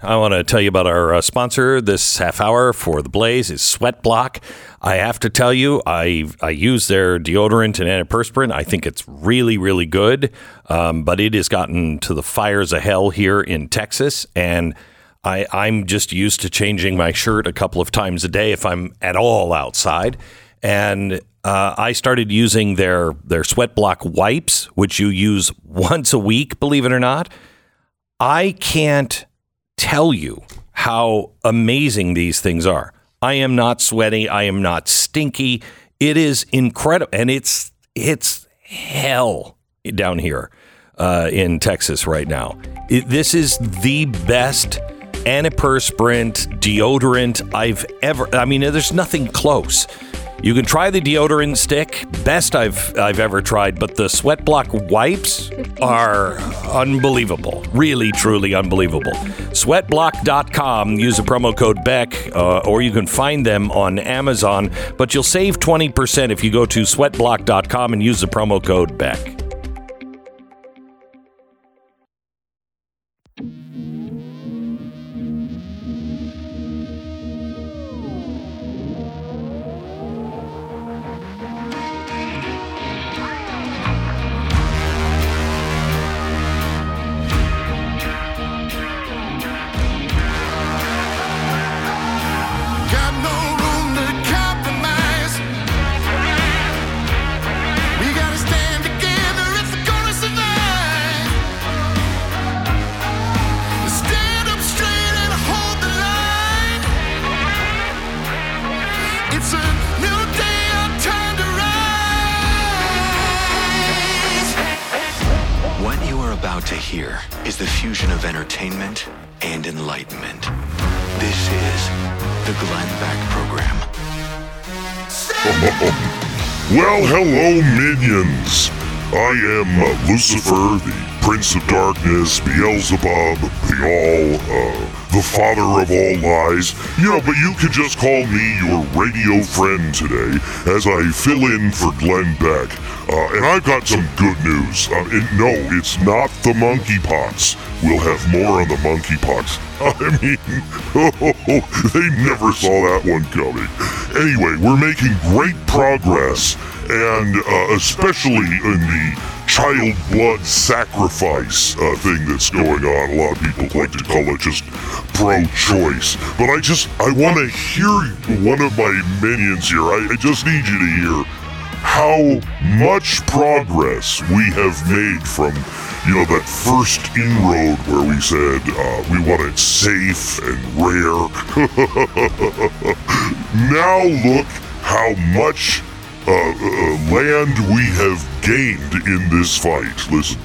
I want to tell you about our uh, sponsor this half hour for the Blaze is Sweat Block. I have to tell you, I I use their deodorant and antiperspirant. I think it's really really good, um, but it has gotten to the fires of hell here in Texas, and I I'm just used to changing my shirt a couple of times a day if I'm at all outside, and uh, I started using their their Sweat Block wipes, which you use once a week, believe it or not. I can't tell you how amazing these things are. I am not sweaty. I am not stinky. It is incredible, and it's it's hell down here uh, in Texas right now. It, this is the best antiperspirant deodorant I've ever. I mean, there's nothing close. You can try the deodorant stick, best I've I've ever tried, but the sweat block wipes are unbelievable. Really, truly unbelievable. Sweatblock.com. Use the promo code Beck, uh, or you can find them on Amazon. But you'll save twenty percent if you go to sweatblock.com and use the promo code Beck. I am uh, Lucifer, the Prince of Darkness, Beelzebub, the All, uh, the Father of all lies. You know, but you can just call me your radio friend today as I fill in for Glenn Beck. Uh, and I've got some good news. Uh, no, it's not the monkeypox. We'll have more on the monkeypox. I mean, they never saw that one coming. Anyway, we're making great progress, and uh, especially in the child blood sacrifice uh, thing that's going on. A lot of people like to call it just pro-choice, but I just I want to hear one of my minions here. I, I just need you to hear how much progress we have made from you know that first inroad where we said uh, we want it safe and rare now look how much uh, uh, land we have gained in this fight listen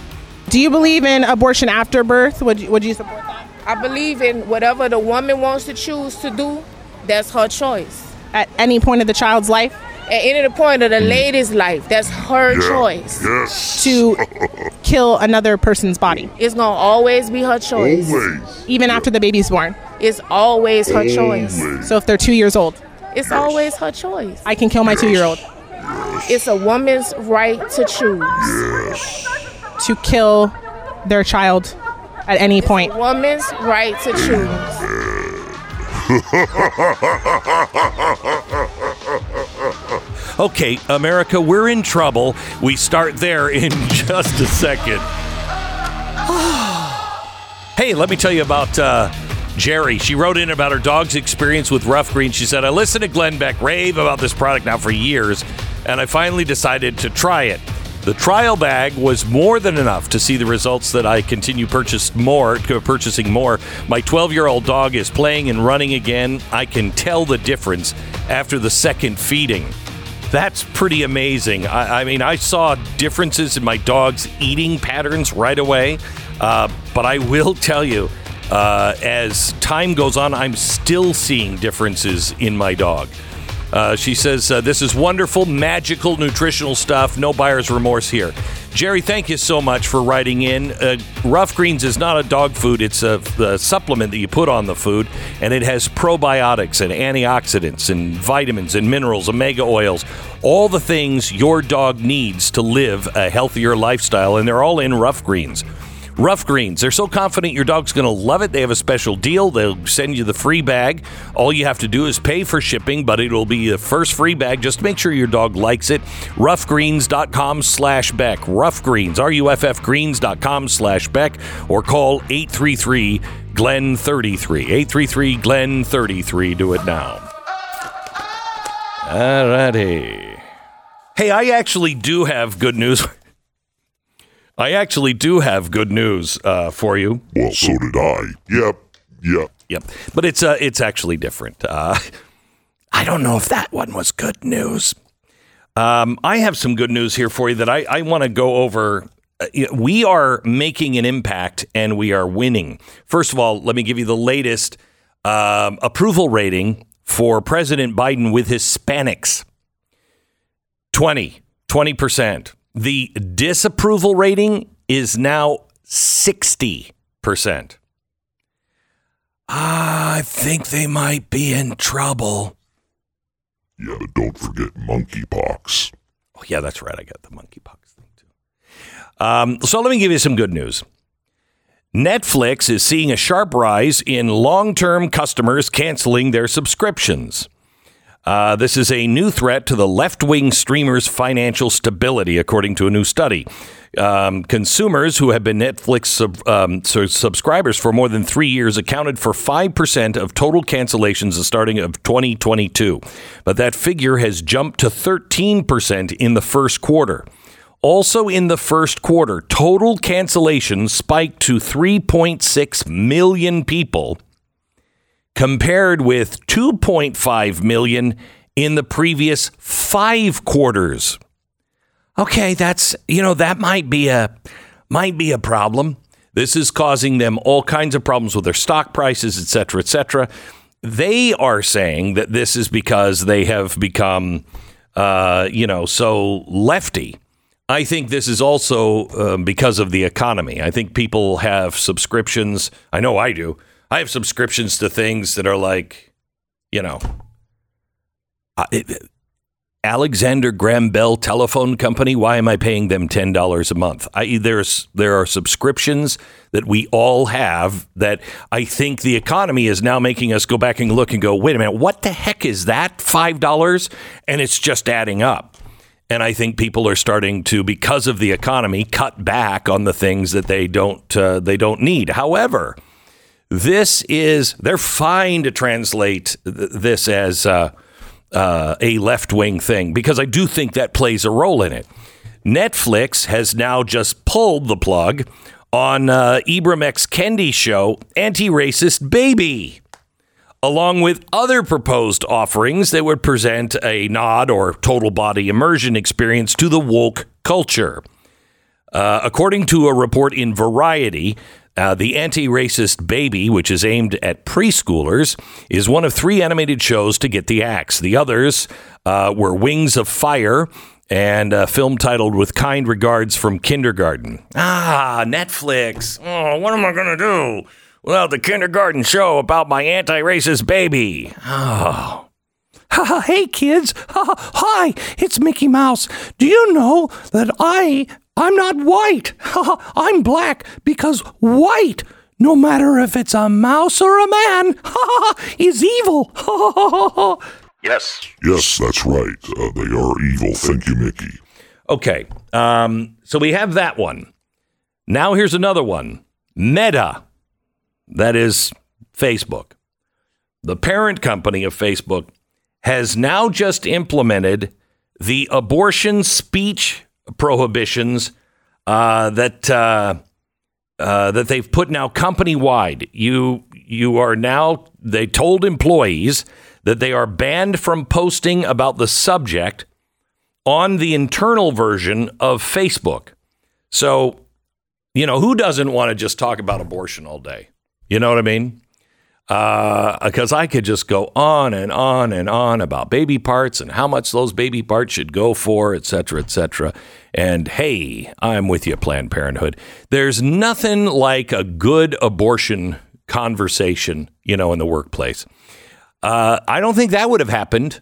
Do you believe in abortion after birth? Would you, would you support that? I believe in whatever the woman wants to choose to do, that's her choice. At any point of the child's life? At any point of the mm. lady's life, that's her yeah, choice. yes To kill another person's body, It's gonna always be her choice. always even after the baby's born. It's always her choice. So if they're two years old, It's always her choice. I can kill my two year old. It's a woman's right to choose. To kill their child at any point. Woman's right to choose. Okay, America, we're in trouble. We start there in just a second. hey, let me tell you about uh, Jerry. She wrote in about her dog's experience with Ruff Green. She said, I listened to Glenn Beck rave about this product now for years, and I finally decided to try it. The trial bag was more than enough to see the results that I continue purchase more, purchasing more. My 12 year old dog is playing and running again. I can tell the difference after the second feeding. That's pretty amazing. I, I mean, I saw differences in my dog's eating patterns right away, uh, but I will tell you, uh, as time goes on, I'm still seeing differences in my dog. Uh, she says, uh, This is wonderful, magical, nutritional stuff. No buyer's remorse here. Jerry, thank you so much for writing in. Uh, Ruff Greens is not a dog food, it's a, a supplement that you put on the food, and it has probiotics and antioxidants and vitamins and minerals, omega oils, all the things your dog needs to live a healthier lifestyle, and they're all in Ruff Greens. Ruff Greens. They're so confident your dog's going to love it. They have a special deal. They'll send you the free bag. All you have to do is pay for shipping, but it'll be the first free bag. Just make sure your dog likes it. Ruffgreens.com slash Beck. Ruff Greens, R-U-F-F greens.com slash Beck, or call 833 Glen 33. 833 Glen 33. Do it now. Alrighty. Hey, I actually do have good news. I actually do have good news uh, for you. Well, so did I. Yep. Yep. Yep, but it's uh, it's actually different. Uh, I don't know if that one was good news. Um, I have some good news here for you that I, I want to go over. Uh, we are making an impact and we are winning. First of all, let me give you the latest um, approval rating for President Biden with Hispanics 20, 20%. The disapproval rating is now 60%. I think they might be in trouble. Yeah, but don't forget monkeypox. Oh, yeah, that's right. I got the monkeypox thing too. Um, so let me give you some good news. Netflix is seeing a sharp rise in long term customers canceling their subscriptions. Uh, this is a new threat to the left wing streamer's financial stability, according to a new study. Um, consumers who have been Netflix sub, um, so subscribers for more than three years accounted for 5% of total cancellations the starting of 2022. But that figure has jumped to 13% in the first quarter. Also, in the first quarter, total cancellations spiked to 3.6 million people compared with 2.5 million in the previous five quarters. Okay, that's you know that might be a might be a problem. This is causing them all kinds of problems with their stock prices, et cetera, et cetera. They are saying that this is because they have become, uh, you know, so lefty. I think this is also um, because of the economy. I think people have subscriptions. I know I do. I have subscriptions to things that are like, you know, uh, it, Alexander Graham Bell Telephone Company. Why am I paying them ten dollars a month? I, there's there are subscriptions that we all have that I think the economy is now making us go back and look and go, wait a minute, what the heck is that? Five dollars, and it's just adding up. And I think people are starting to, because of the economy, cut back on the things that they don't uh, they don't need. However, this is they're fine to translate th- this as uh, uh, a left wing thing because I do think that plays a role in it. Netflix has now just pulled the plug on uh, Ibram X Kendi show, Anti Racist Baby, along with other proposed offerings that would present a nod or total body immersion experience to the woke culture. Uh, according to a report in Variety, uh, the Anti Racist Baby, which is aimed at preschoolers, is one of three animated shows to get the axe. The others uh, were Wings of Fire and a film titled With Kind Regards from Kindergarten. Ah, Netflix. Oh, what am I going to do without the kindergarten show about my anti racist baby? Oh. Ha ha hey kids, hi, it's Mickey Mouse. Do you know that I I'm not white. I'm black because white, no matter if it's a mouse or a man, is evil. Yes. Yes, that's right. Uh, they are evil. Thank you, Mickey. okay, um, so we have that one. Now here's another one Meta, that is Facebook. The parent company of Facebook has now just implemented the abortion speech prohibitions uh, that uh, uh, that they've put now company wide. You you are now they told employees that they are banned from posting about the subject on the internal version of Facebook. So, you know, who doesn't want to just talk about abortion all day? You know what I mean? Because I could just go on and on and on about baby parts and how much those baby parts should go for, et cetera, et cetera. And hey, I'm with you, Planned Parenthood. There's nothing like a good abortion conversation, you know, in the workplace. Uh, I don't think that would have happened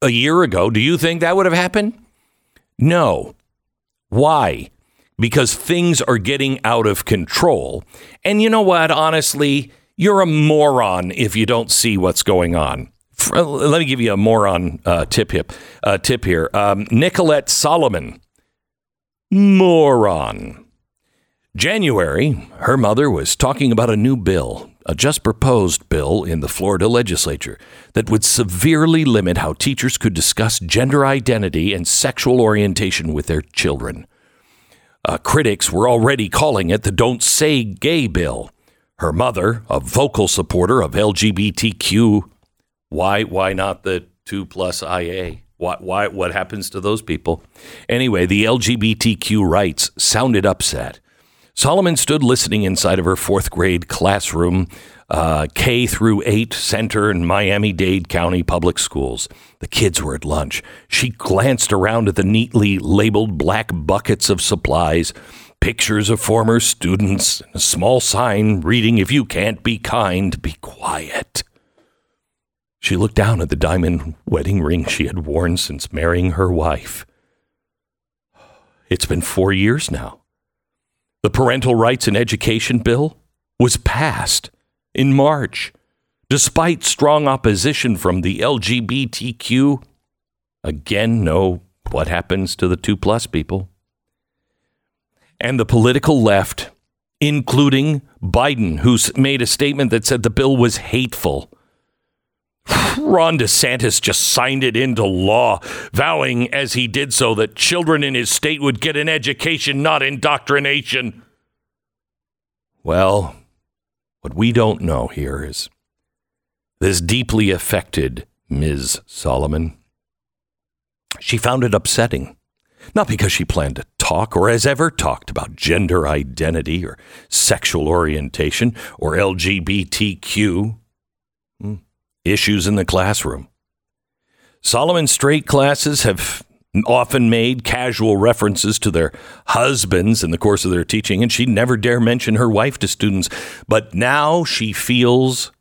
a year ago. Do you think that would have happened? No. Why? because things are getting out of control. And you know what? Honestly, you're a moron if you don't see what's going on. F- uh, Let me give you a moron uh, tip, hip, uh, tip here. Um, Nicolette Solomon, moron. January, her mother was talking about a new bill, a just proposed bill in the Florida legislature that would severely limit how teachers could discuss gender identity and sexual orientation with their children. Uh, critics were already calling it the Don't Say Gay bill. Her mother, a vocal supporter of LGBTQ, why why not the two plus IA? Why, why what happens to those people? Anyway, the LGBTQ rights sounded upset. Solomon stood listening inside of her fourth grade classroom, uh, K through eight center in Miami Dade County Public Schools. The kids were at lunch. She glanced around at the neatly labeled black buckets of supplies, pictures of former students, and a small sign reading, If you can't be kind, be quiet. She looked down at the diamond wedding ring she had worn since marrying her wife. It's been four years now. The Parental Rights and Education Bill was passed in March, despite strong opposition from the LGBTQ. Again, no, what happens to the two plus people? And the political left, including Biden, who's made a statement that said the bill was hateful. Ron DeSantis just signed it into law, vowing as he did so that children in his state would get an education, not indoctrination. Well, what we don't know here is this deeply affected Ms. Solomon. She found it upsetting, not because she planned to talk or has ever talked about gender identity or sexual orientation or LGBTQ hmm, issues in the classroom. Solomon Straight classes have often made casual references to their husbands in the course of their teaching, and she never dare mention her wife to students. But now she feels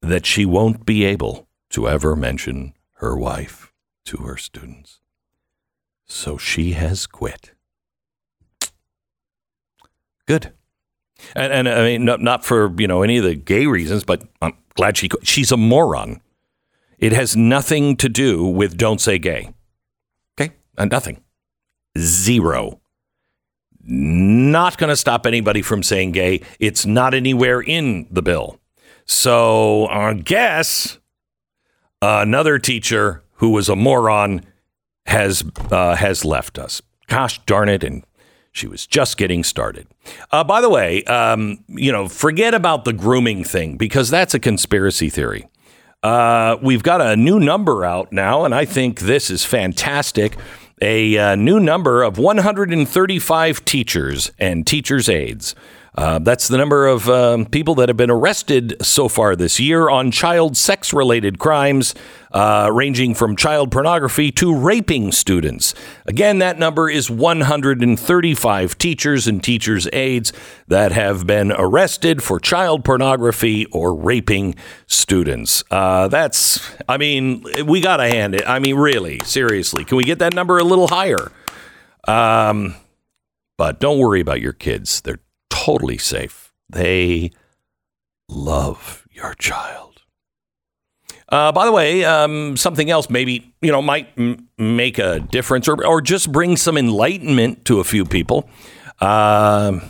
that she won't be able to ever mention her wife to her students. So she has quit. Good. And, and I mean, not, not for you know any of the gay reasons, but I'm glad she she's a moron. It has nothing to do with don't say gay. Okay, and nothing, zero. Not going to stop anybody from saying gay. It's not anywhere in the bill. So I guess another teacher who was a moron has uh, has left us. Gosh darn it! And she was just getting started. Uh, by the way, um, you know, forget about the grooming thing because that's a conspiracy theory. Uh, we've got a new number out now, and I think this is fantastic. A uh, new number of 135 teachers and teachers' aides. Uh, that's the number of um, people that have been arrested so far this year on child sex related crimes, uh, ranging from child pornography to raping students. Again, that number is 135 teachers and teachers' aides that have been arrested for child pornography or raping students. Uh, that's, I mean, we got to hand it. I mean, really, seriously, can we get that number a little higher? Um, but don't worry about your kids. They're totally safe. They love your child. Uh, by the way, um, something else maybe you know might m- make a difference, or or just bring some enlightenment to a few people. Um,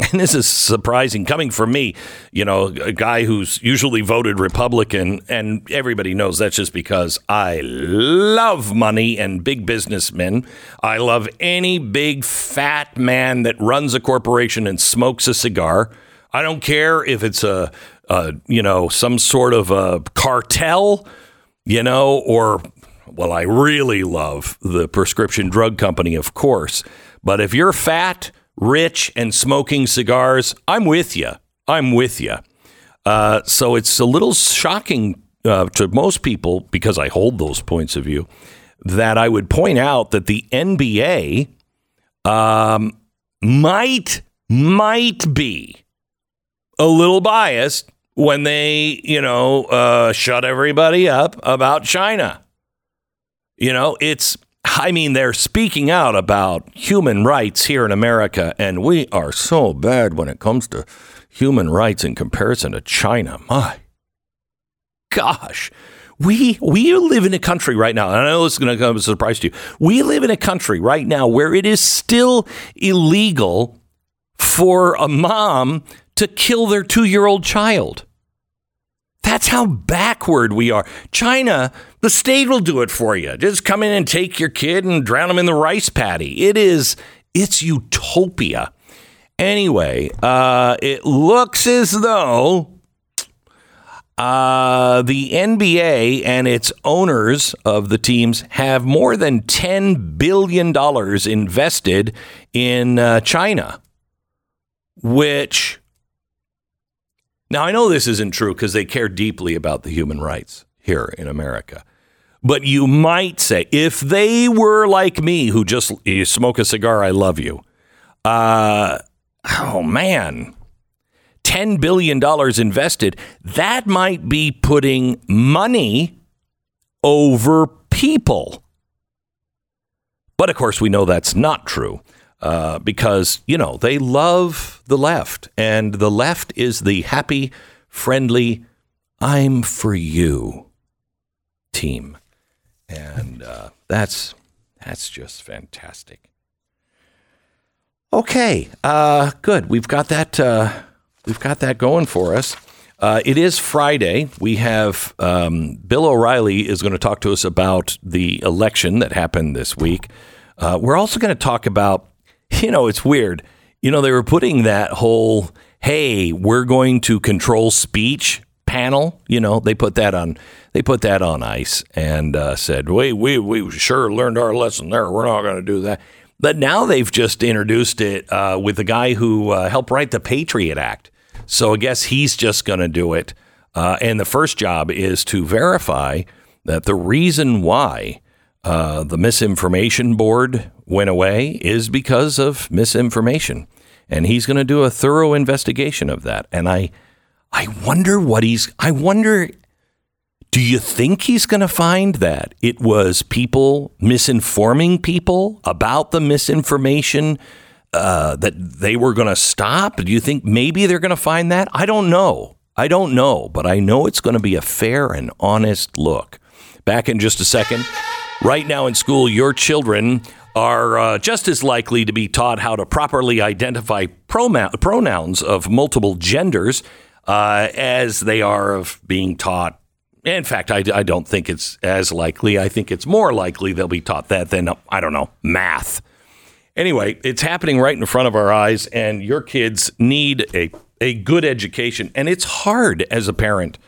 and this is surprising coming from me, you know, a guy who's usually voted Republican, and everybody knows that's just because I love money and big businessmen. I love any big fat man that runs a corporation and smokes a cigar. I don't care if it's a, a you know, some sort of a cartel, you know, or well, I really love the prescription drug company, of course. But if you're fat, rich, and smoking cigars, I'm with you. I'm with you. Uh, so it's a little shocking uh, to most people because I hold those points of view that I would point out that the NBA um, might might be a little biased when they you know uh, shut everybody up about China. You know, it's I mean, they're speaking out about human rights here in America, and we are so bad when it comes to human rights in comparison to China. My gosh. We we live in a country right now, and I know this is going to come as a surprise to you. We live in a country right now where it is still illegal for a mom to kill their two year old child. That's how backward we are. China, the state will do it for you. Just come in and take your kid and drown him in the rice paddy. It is, it's utopia. Anyway, uh, it looks as though uh, the NBA and its owners of the teams have more than $10 billion invested in uh, China, which now, I know this isn't true because they care deeply about the human rights here in America. But you might say, if they were like me, who just smoke a cigar, I love you. Uh, oh, man. $10 billion invested, that might be putting money over people. But of course, we know that's not true uh, because, you know, they love the left. And the left is the happy, friendly, I'm for you team. And uh, that's, that's just fantastic. Okay, uh, good. We've got that. Uh, we've got that going for us. Uh, it is Friday. We have um, Bill O'Reilly is going to talk to us about the election that happened this week. Uh, we're also going to talk about you know, it's weird. You know, they were putting that whole, hey, we're going to control speech panel. You know, they put that on they put that on ice and uh, said, we, we, we sure learned our lesson there. We're not going to do that. But now they've just introduced it uh, with the guy who uh, helped write the Patriot Act. So I guess he's just going to do it. Uh, and the first job is to verify that the reason why uh, the misinformation board went away is because of misinformation. And he's going to do a thorough investigation of that. And I, I wonder what he's, I wonder, do you think he's going to find that it was people misinforming people about the misinformation uh, that they were going to stop? Do you think maybe they're going to find that? I don't know. I don't know, but I know it's going to be a fair and honest look. Back in just a second. Right now in school, your children are uh, just as likely to be taught how to properly identify pronouns of multiple genders uh, as they are of being taught. In fact, I, I, don't think it's as likely. I think it's more likely they'll be taught that than, I don't know, math. Anyway, it's happening right in front of our eyes, and your kids need a, a good education. And it's hard as a parent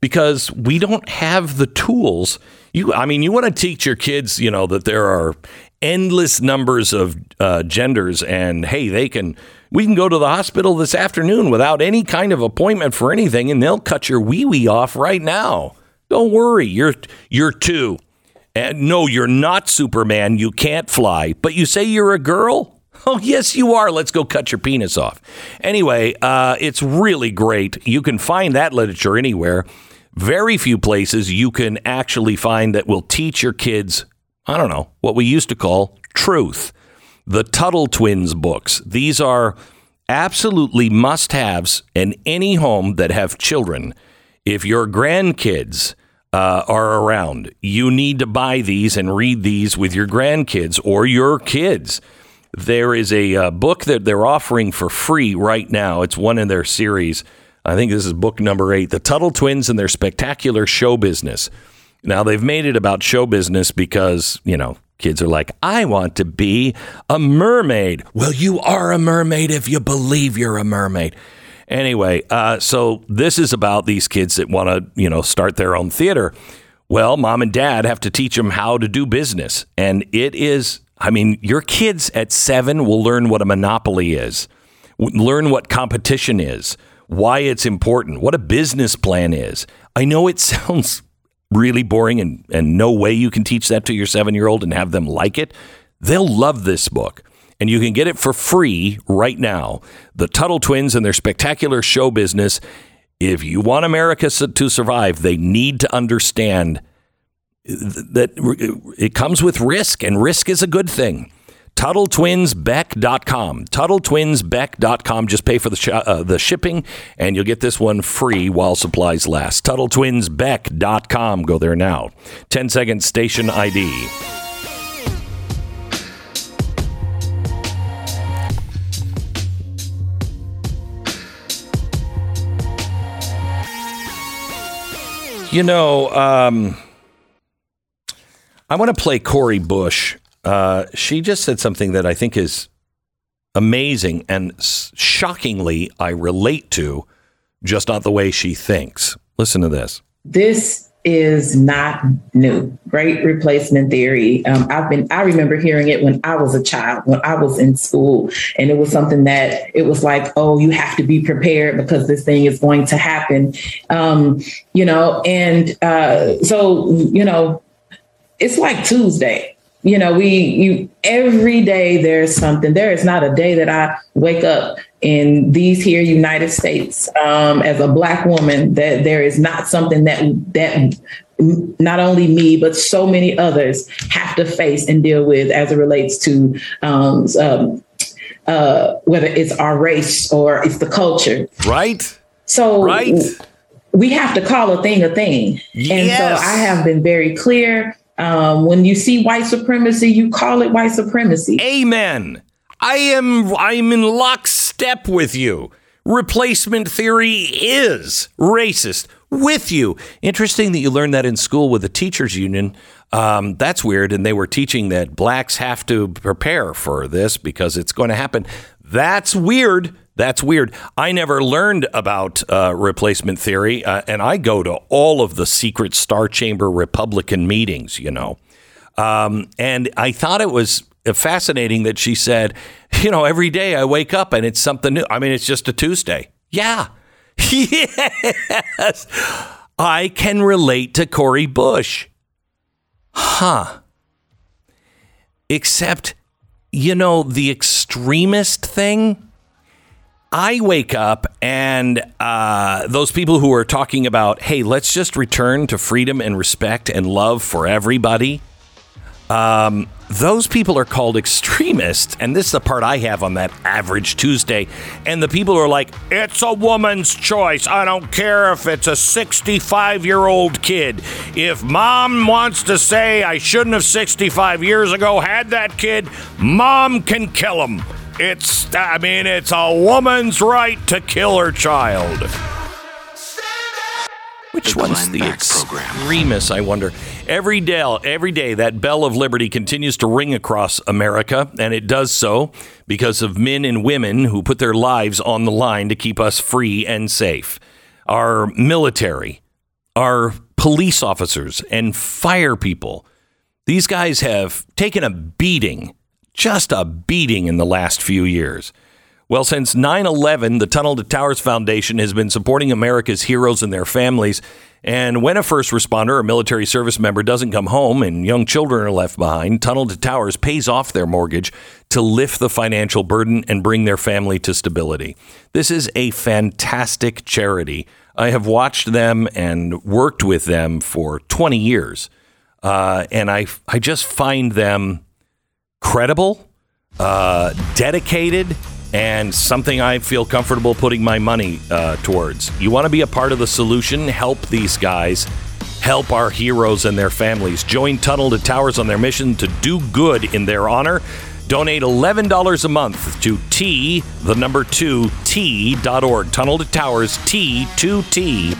because we don't have the tools you, I mean, you want to teach your kids, you know, that there are endless numbers of uh, genders, and hey, they can. We can go to the hospital this afternoon without any kind of appointment for anything, and they'll cut your wee wee off right now. Don't worry, you're you're two. And no, you're not Superman. You can't fly, but you say you're a girl. Oh, yes, you are. Let's go cut your penis off. Anyway, uh, it's really great. You can find that literature anywhere very few places you can actually find that will teach your kids, I don't know, what we used to call truth. The Tuttle Twins books. These are absolutely must haves in any home that have children. If your grandkids uh, are around, you need to buy these and read these with your grandkids or your kids. There is a uh, book that they're offering for free right now. It's one in their series I think this is book number eight The Tuttle Twins and Their Spectacular Show Business. Now, they've made it about show business because, you know, kids are like, I want to be a mermaid. Well, you are a mermaid if you believe you're a mermaid. Anyway, uh, so this is about these kids that want to, you know, start their own theater. Well, mom and dad have to teach them how to do business. And it is, I mean, your kids at seven will learn what a monopoly is, learn what competition is why it's important, what a business plan is. I know it sounds really boring and, and no way you can teach that to your seven year old and have them like it. They'll love this book. And you can get it for free right now. The Tuttle Twins and their spectacular show business. If you want America to survive, they need to understand that it comes with risk, and risk is a good thing. TuttleTwinsBeck.com. TuttleTwinsBeck.com. Just pay for the, sh- uh, the shipping, and you'll get this one free while supplies last. TuttleTwinsBeck.com. Go there now. 10 seconds station ID. You know, um, I want to play Cori Bush. Uh, she just said something that I think is amazing and shockingly I relate to, just not the way she thinks. Listen to this. this is not new. Great replacement theory. Um, I've been. I remember hearing it when I was a child, when I was in school, and it was something that it was like, oh, you have to be prepared because this thing is going to happen. Um, you know, and uh, so you know, it's like Tuesday. You know, we you every day there's something. There is not a day that I wake up in these here United States um, as a black woman that there is not something that that not only me but so many others have to face and deal with as it relates to um, um, uh, whether it's our race or it's the culture. Right? So Right? we have to call a thing a thing. And Yes. so I have been very clear. Um, when you see white supremacy, you call it white supremacy. Amen. I am I'm in lockstep with you. Replacement theory is racist. With you. Interesting that you learned that in school with the teachers union. Um, that's weird. And they were teaching that blacks have to prepare for this because it's going to happen. That's weird. That's weird. I never learned about uh, replacement theory, uh, and I go to all of the secret Star Chamber Republican meetings, you know. Um, and I thought it was fascinating that she said, you know, every day I wake up and it's something new. I mean, it's just a Tuesday. Yeah. yes. I can relate to Cori Bush. Huh. Except, you know, the extremist thing. I wake up and uh, those people who are talking about, hey, let's just return to freedom and respect and love for everybody. Um, those people are called extremists, and this is the part I have on that average Tuesday. And the people are like, it's a woman's choice. I don't care if it's a 65 year old kid. If mom wants to say I shouldn't have 65 years ago had that kid, mom can kill him. It's, I mean, it's a woman's right to kill her child. Which The one's the Beck Program. extremist, I wonder? Every day, every day, that bell of liberty continues to ring across America, and it does so because of men and women who put their lives on the line to keep us free and safe. Our military, our police officers, and fire people. These guys have taken a beating, just a beating in the last few years. Well, since 9 11, the Tunnel to Towers Foundation has been supporting America's heroes and their families. And when a first responder or military service member doesn't come home and young children are left behind, Tunnel to Towers pays off their mortgage to lift the financial burden and bring their family to stability. This is a fantastic charity. I have watched them and worked with them for 20 years. Uh, and I, I just find them credible, uh, dedicated, and something I feel comfortable putting my money uh, towards. You want to be a part of the solution? Help these guys. Help our heroes and their families. Join Tunnel to Towers on their mission to do good in their honor. Donate $11 a month to T, the number two, T.org. Tunnel to Towers, T2T.org.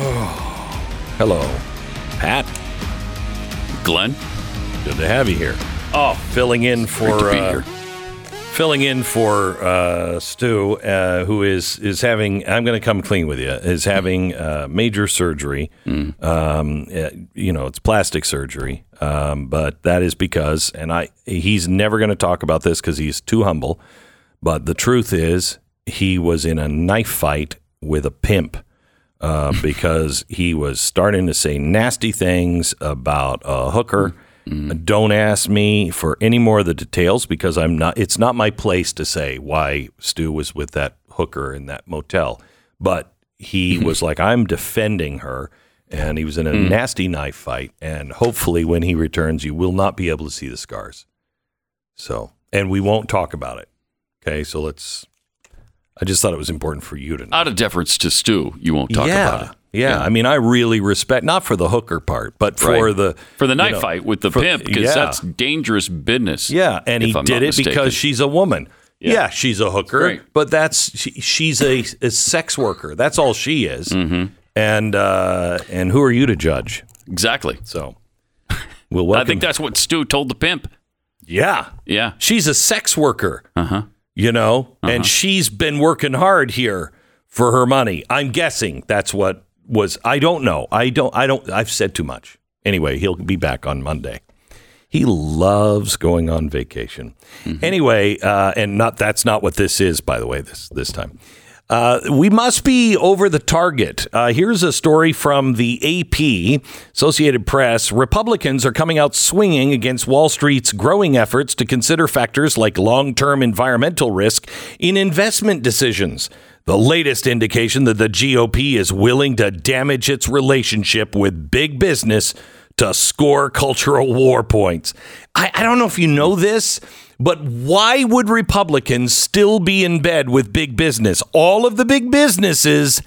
Hello, Pat. Glenn? Good to have you here. Oh, filling in for Great to be uh, filling in for uh, Stu, uh, who is is having. I'm going to come clean with you. Is having uh, major surgery. Um, uh, you know, it's plastic surgery, um, but that is because, and I he's never going to talk about this because he's too humble. But the truth is, he was in a knife fight with a pimp. Uh, because he was starting to say nasty things about a hooker. Don't ask me for any more of the details because I'm not. It's not my place to say why Stu was with that hooker in that motel. But he was like, I'm defending her, and he was in a nasty knife fight. And hopefully, when he returns, you will not be able to see the scars. So, and we won't talk about it. Okay, so let's. I just thought it was important for you to know. Out of deference to Stu, you won't talk yeah, about it. Yeah. yeah. I mean, I really respect not for the hooker part, but for Right. the for the you knife know, fight with the for- pimp because yeah. that's dangerous business. yeah, and he I'm did it mistaken. because she's a woman. Yeah, she's a hooker, Great. but that's she, she's a, a sex worker. That's all she is. Mm-hmm. And uh, and who are you to judge? exactly. So, we'll. I think that's what Stu told the pimp. yeah, Yeah. she's a sex worker. Uh huh. You know, and she's been working hard here for her money. I'm guessing that's what was. I don't know. I don't. I don't. I've said too much. Anyway, he'll be back on Monday. He loves going on vacation. Anyway, uh, and not that's not what this is, by the way. This this time. Uh, we must be over the target. Uh, here's a story from the AP, Associated Press. Republicans are coming out swinging against Wall Street's growing efforts to consider factors like long term environmental risk in investment decisions. The latest indication that the GOP is willing to damage its relationship with big business to score cultural war points. I, I don't know if you know this, but why would Republicans still be in bed with big business? All of the big businesses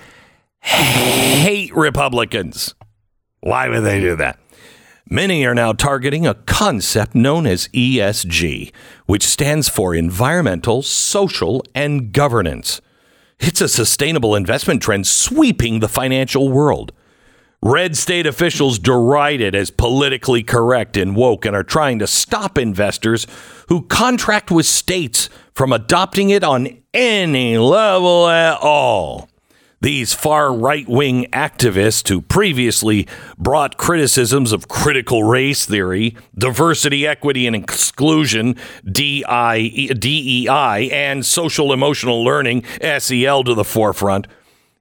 hate Republicans. Why would they do that? Many are now targeting a concept known as ESG, which stands for environmental, social, and governance. It's a sustainable investment trend sweeping the financial world. Red state officials deride it as politically correct and woke and are trying to stop investors who contract with states from adopting it on any level at all. These far right wing activists who previously brought criticisms of critical race theory, diversity, equity, and exclusion, DEI, and social emotional learning, SEL, to the forefront.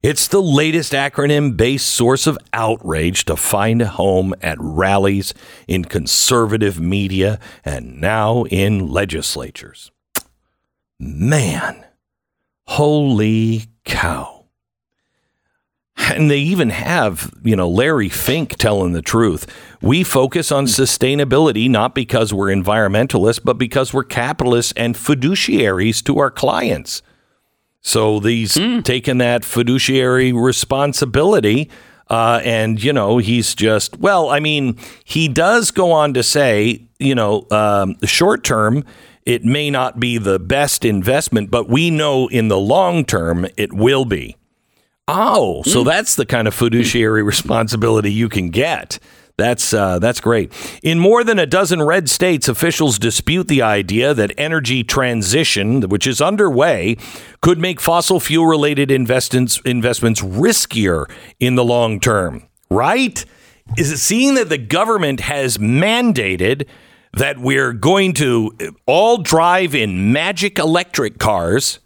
It's the latest acronym based source of outrage to find a home at rallies, in conservative media, and now in legislatures. Man, holy cow. And they even have, you know, Larry Fink telling the truth. We focus on sustainability not because we're environmentalists, but because we're capitalists and fiduciaries to our clients. So these taking that fiduciary responsibility, uh, and you know he's just well. I mean, he does go on to say, you know, um, the short term it may not be the best investment, but we know in the long term it will be. Oh, so that's the kind of fiduciary responsibility you can get. That's uh, that's great. In more than a dozen red states, officials dispute the idea that energy transition, which is underway, could make fossil fuel related investments investments riskier in the long term. Right? Is it seeing that the government has mandated that we're going to all drive in magic electric cars?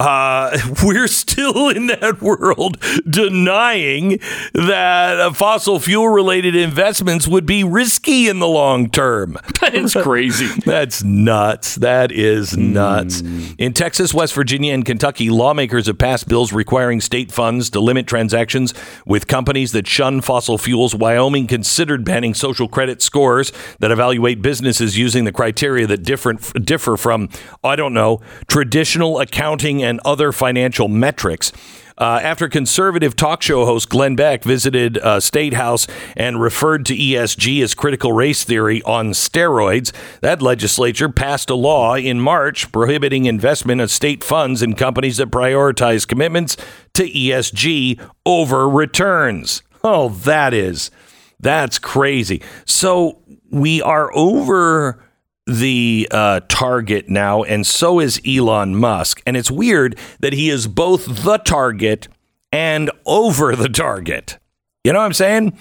Uh, we're still in that world denying that uh, fossil fuel related investments would be risky in the long term. That is crazy. That's nuts. That is nuts. Hmm. In Texas, West Virginia, and Kentucky, lawmakers have passed bills requiring state funds to limit transactions with companies that shun fossil fuels. Wyoming considered banning social credit scores that evaluate businesses using the criteria that different differ from, I don't know, traditional accounting and other financial metrics. Uh, after conservative talk show host Glenn Beck visited uh, State House and referred to ESG as critical race theory on steroids, that legislature passed a law in March prohibiting investment of state funds in companies that prioritize commitments to ESG over returns. Oh, that is, that's crazy. So we are over the uh, target now, and so is Elon Musk. And it's weird that he is both the target and over the target. You know what I'm saying?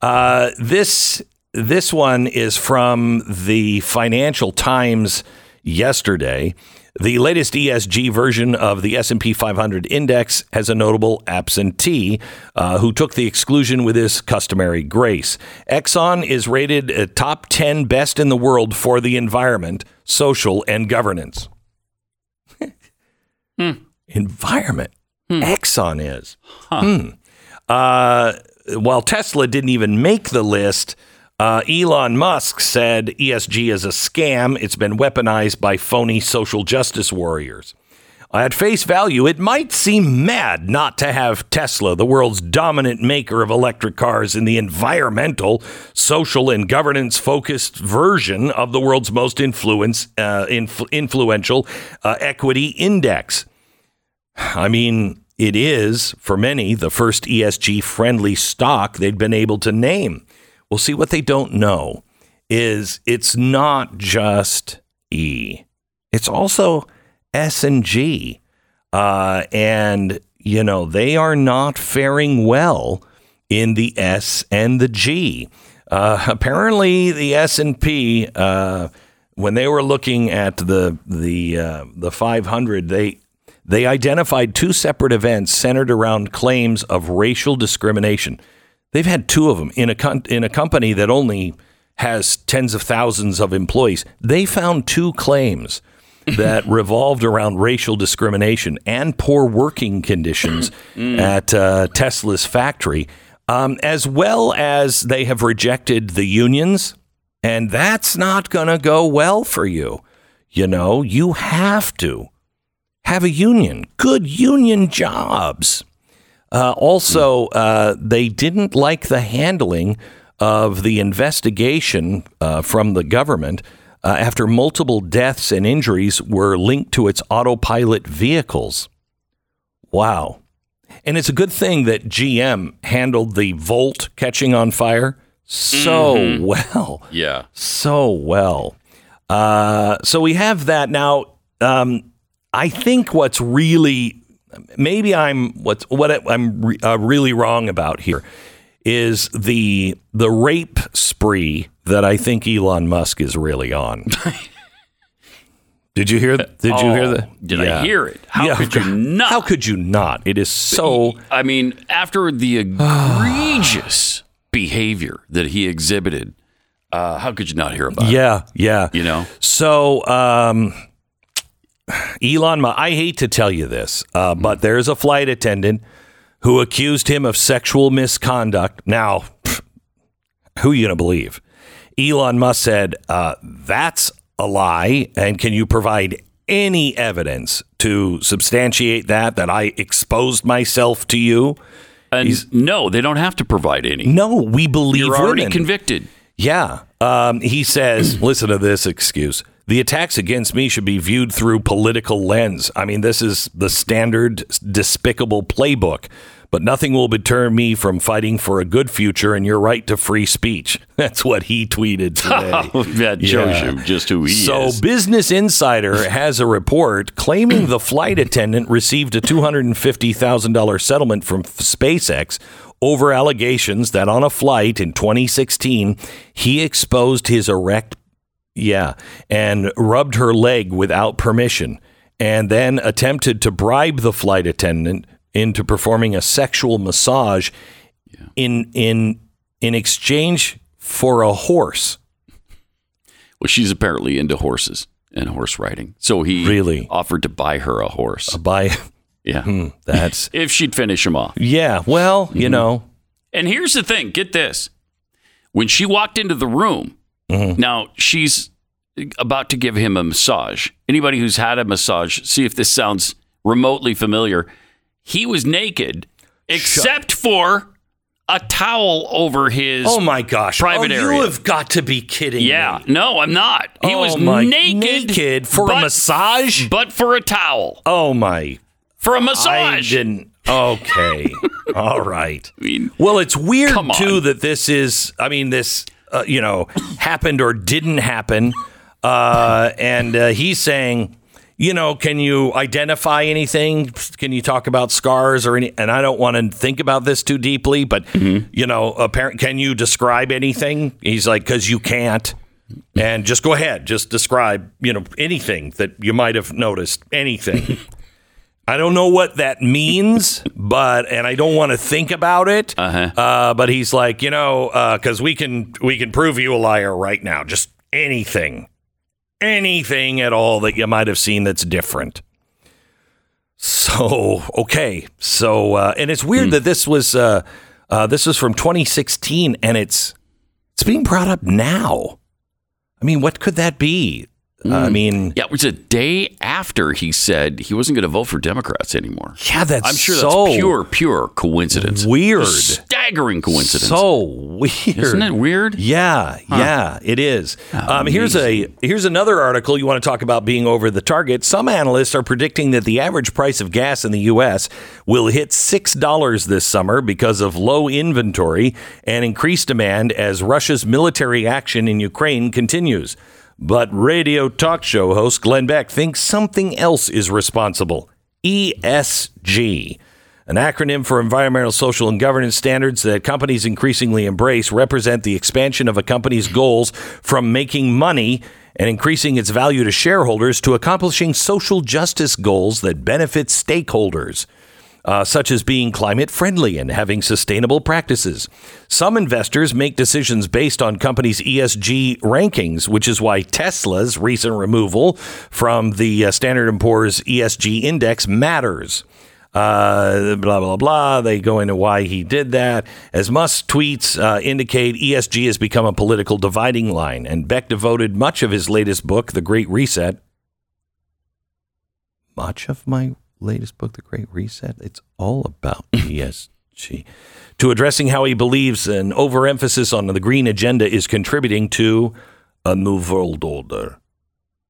Uh, this this one is from the Financial Times yesterday. The latest ESG version of the S&P 500 index has a notable absentee uh, who took the exclusion with his customary grace. Exxon is rated a top 10 best in the world for the environment, social, and governance. Environment. Exxon is. Hmm. Uh, while Tesla didn't even make the list, uh, Elon Musk said ESG is a scam. It's been weaponized by phony social justice warriors. At face value, it might seem mad not to have Tesla, the world's dominant maker of electric cars, in the environmental, social, and governance focused version of the world's most influence, uh, influ- influential uh, equity index. I mean, it is, for many, the first ESG friendly stock they'd been able to name. Well, see, what they don't know is it's not just E, it's also S and G. Uh, and, you know, they are not faring well in the S and the G. Uh, apparently, the S and P, uh, when they were looking at the the uh, the 500, they they identified two separate events centered around claims of racial discrimination. They've had two of them in a con- in a company that only has tens of thousands of employees. They found two claims that revolved around racial discrimination and poor working conditions at uh, Tesla's factory, um, as well as they have rejected the unions, and that's not going to go well for you. You know, you have to have a union, good union jobs. Uh, also, uh, they didn't like the handling of the investigation uh, from the government uh, after multiple deaths and injuries were linked to its autopilot vehicles. Wow. And it's a good thing that GM handled the Volt catching on fire so well Yeah. so well. Uh, so we have that now. Um, I think what's really maybe I'm what's what I'm re, uh, really wrong about here is the the rape spree that I think Elon Musk is really on. Did you hear? That? Did you hear Oh, that? Did I hear it? How could you not? How could you not? It is so. I mean, after the egregious behavior that he exhibited, uh, how could you not hear about it? Yeah, yeah. You know? So, um, Elon, Musk, I hate to tell you this, uh, but there's a flight attendant who accused him of sexual misconduct. Now, pff, who are you going to believe? Elon Musk said, uh, that's a lie. And can you provide any evidence to substantiate that, that I exposed myself to you? And no, they don't have to provide any. No, we believe You're already women. convicted. Yeah. Um, he says, listen to this excuse. The attacks against me should be viewed through political lens. I mean, this is the standard despicable playbook. But nothing will deter me from fighting for a good future and your right to free speech. That's what he tweeted today. Oh, that shows Yeah. you just who he so, is. Business Insider has a report claiming the flight attendant received a $250,000 settlement from SpaceX over allegations that on a flight in 2016, he exposed his erect, yeah, and rubbed her leg without permission, and then attempted to bribe the flight attendant into performing a sexual massage in in in exchange for a horse. Well, she's apparently into horses and horse riding. So he Really? offered to buy her a horse. A buy, Yeah. Hmm, that's If she'd finish him off. Yeah, well, you mm-hmm. know, And here's the thing get this. When she walked into the room, Mm-hmm. now she's about to give him a massage. Anybody who's had a massage, see if this sounds remotely familiar. He was naked except for a towel over his. oh my gosh, Private oh, area. You have got to be kidding Yeah, me. no, I'm not. He Oh was naked, naked for a massage? but for a towel, Oh my, for a massage. I didn't. Okay, all right. I mean, Well, it's weird too that this is. I mean, this uh, you know happened or didn't happen, uh, and uh, he's saying. You know, can you identify anything? Can you talk about scars or any? And I don't want to think about this too deeply, but Mm-hmm. you know, apparent. Can you describe anything? He's like, because you can't. And just go ahead, just describe, you know, anything that you might have noticed, anything. I don't know what that means, but and I don't want to think about it. Uh-huh. Uh, but he's like, you know, because we can we can prove you a liar right now. Just anything, anything at all that you might have seen that's different. So okay, so uh, and it's weird that this was uh, uh, this was from 2016, and it's it's being brought up now. I mean, what could that be? Uh, I mean, Yeah, it was a day after he said he wasn't going to vote for Democrats anymore. yeah, that's I'm sure so that's pure, pure coincidence. weird. Just staggering coincidence. So weird, Isn't it weird? Yeah, yeah, it is. Um, here's a here's another article you want to talk about being over the target. Some analysts are predicting that the average price of gas in the U.S. will hit six dollars this summer because of low inventory and increased demand as Russia's military action in Ukraine continues. But radio talk show host Glenn Beck thinks something else is responsible. ESG an acronym for environmental, social, and governance standards that companies increasingly embrace, represent the expansion of a company's goals from making money and increasing its value to shareholders to accomplishing social justice goals that benefit stakeholders. Uh, such as being climate friendly and having sustainable practices. Some investors make decisions based on companies' ESG rankings, which is why Tesla's recent removal from the uh, Standard & Poor's ESG index matters uh, blah blah blah. They go into why he did that. As Musk tweets uh, indicate, ESG has become a political dividing line, and Beck devoted much of his latest book, The Great Reset. Much of my latest book, The Great Reset, it's all about ESG. To addressing how he believes an overemphasis on the green agenda is contributing to a new world order.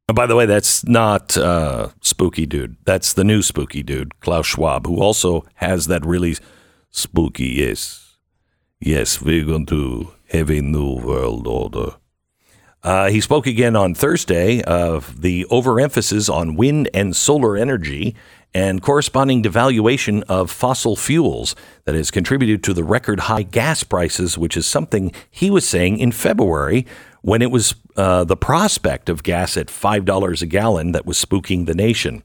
And by the way, that's not uh, Spooky Dude. That's the new Spooky Dude, Klaus Schwab, who also has that really spooky, yes. Yes, we're going to have a new world order. Uh, he spoke again on Thursday of the overemphasis on wind and solar energy and corresponding devaluation of fossil fuels that has contributed to the record high gas prices, which is something he was saying in February when it was uh, the prospect of gas at $5 a gallon that was spooking the nation.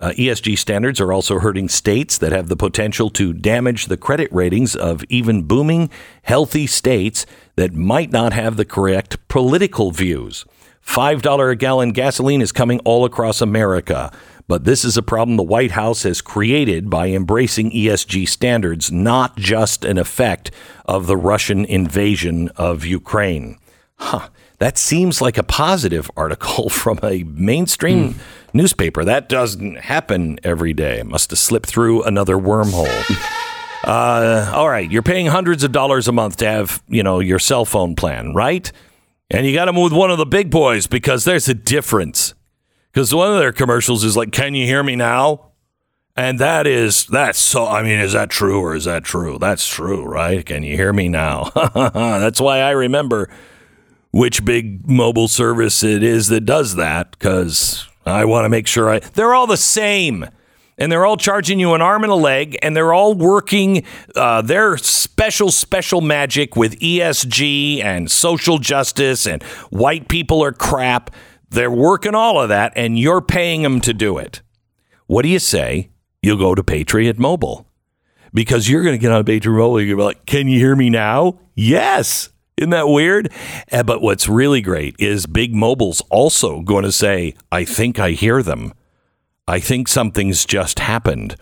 Uh, ESG standards are also hurting states that have the potential to damage the credit ratings of even booming, healthy states that might not have the correct political views. $5 a gallon gasoline is coming all across America. But this is a problem the White House has created by embracing ESG standards, not just an effect of the Russian invasion of Ukraine. Huh. That seems like a positive article from a mainstream newspaper. That doesn't happen every day. It must have slipped through another wormhole. Uh, all right, you're paying hundreds of dollars a month to have, you know, your cell phone plan, right? And you got to move one of the big boys because there's a difference. Because one of their commercials is like, "Can you hear me now?" And that is that's so. I mean, is that true or is that true? That's true, right? Can you hear me now? that's why I remember which big mobile service it is that does that because I want to make sure I. They're all the same. And they're all charging you an arm and a leg, and they're all working uh, their special, special magic with ESG and social justice, and white people are crap. They're working all of that, and you're paying them to do it. What do you say? You'll go to Patriot Mobile because you're going to get on Patriot Mobile. You're like, can you hear me now? Yes. Isn't that weird? Uh, But what's really great is Big Mobile's also going to say, I think I hear them. I think something's just happened.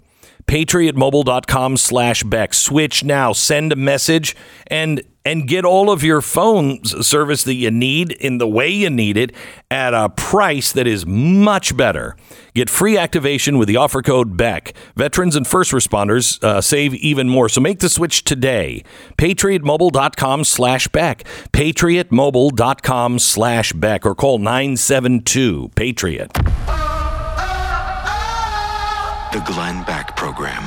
patriotmobile.com slash Beck. Switch now. Send a message and and get all of your phone service that you need in the way you need it at a price that is much better. Get free activation with the offer code BECK. Veterans and first responders uh, save even more. So make the switch today. patriotmobile.com slash Beck. patriotmobile.com slash Beck or call 972 Patriot. The Glenn Beck Program.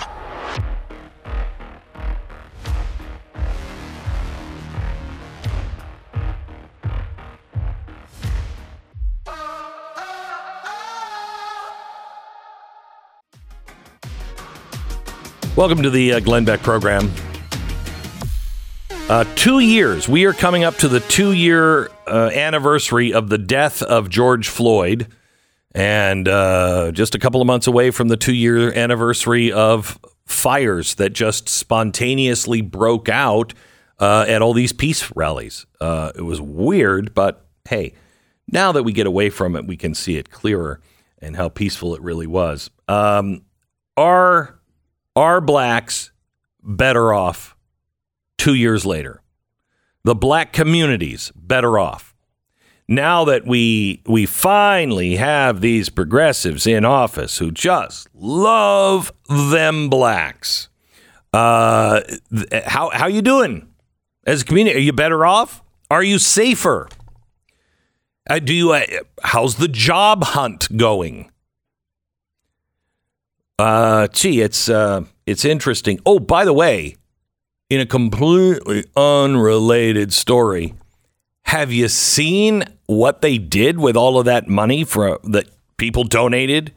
Welcome to the uh, Glenn Beck program. Uh, two years. We are coming up to the two year uh, anniversary of the death of George Floyd, and uh, just a couple of months away from the two year anniversary of fires that just spontaneously broke out uh, at all these peace rallies. Uh, it was weird, but hey, now that we get away from it, we can see it clearer and how peaceful it really was. Um, are are blacks better off two years later? The black communities better off now that we we finally have these progressives in office who just love them blacks. Uh, how how you doing as a community? Are you better off? Are you safer? Uh, do you? Uh, how's the job hunt going? Uh, gee, it's uh, it's interesting. Oh, by the way, in a completely unrelated story, have you seen what they did with all of that money for that people donated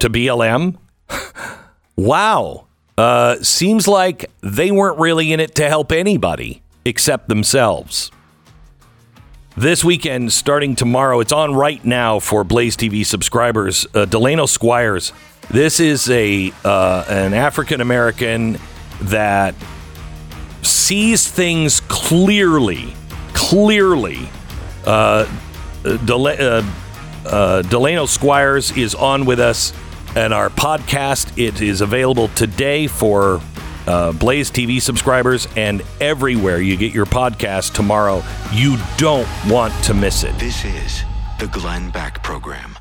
to BLM? wow. Uh, seems like they weren't really in it to help anybody except themselves. This weekend, starting tomorrow, it's on right now for Blaze TV subscribers. Uh, Delano Squires. This is a uh, an African American that sees things clearly, clearly. Uh, uh, uh, Delano Squires is on with us and our podcast. It is available today for uh, Blaze TV subscribers and everywhere you get your podcast tomorrow. You don't want to miss it. This is the Glenn Beck Program.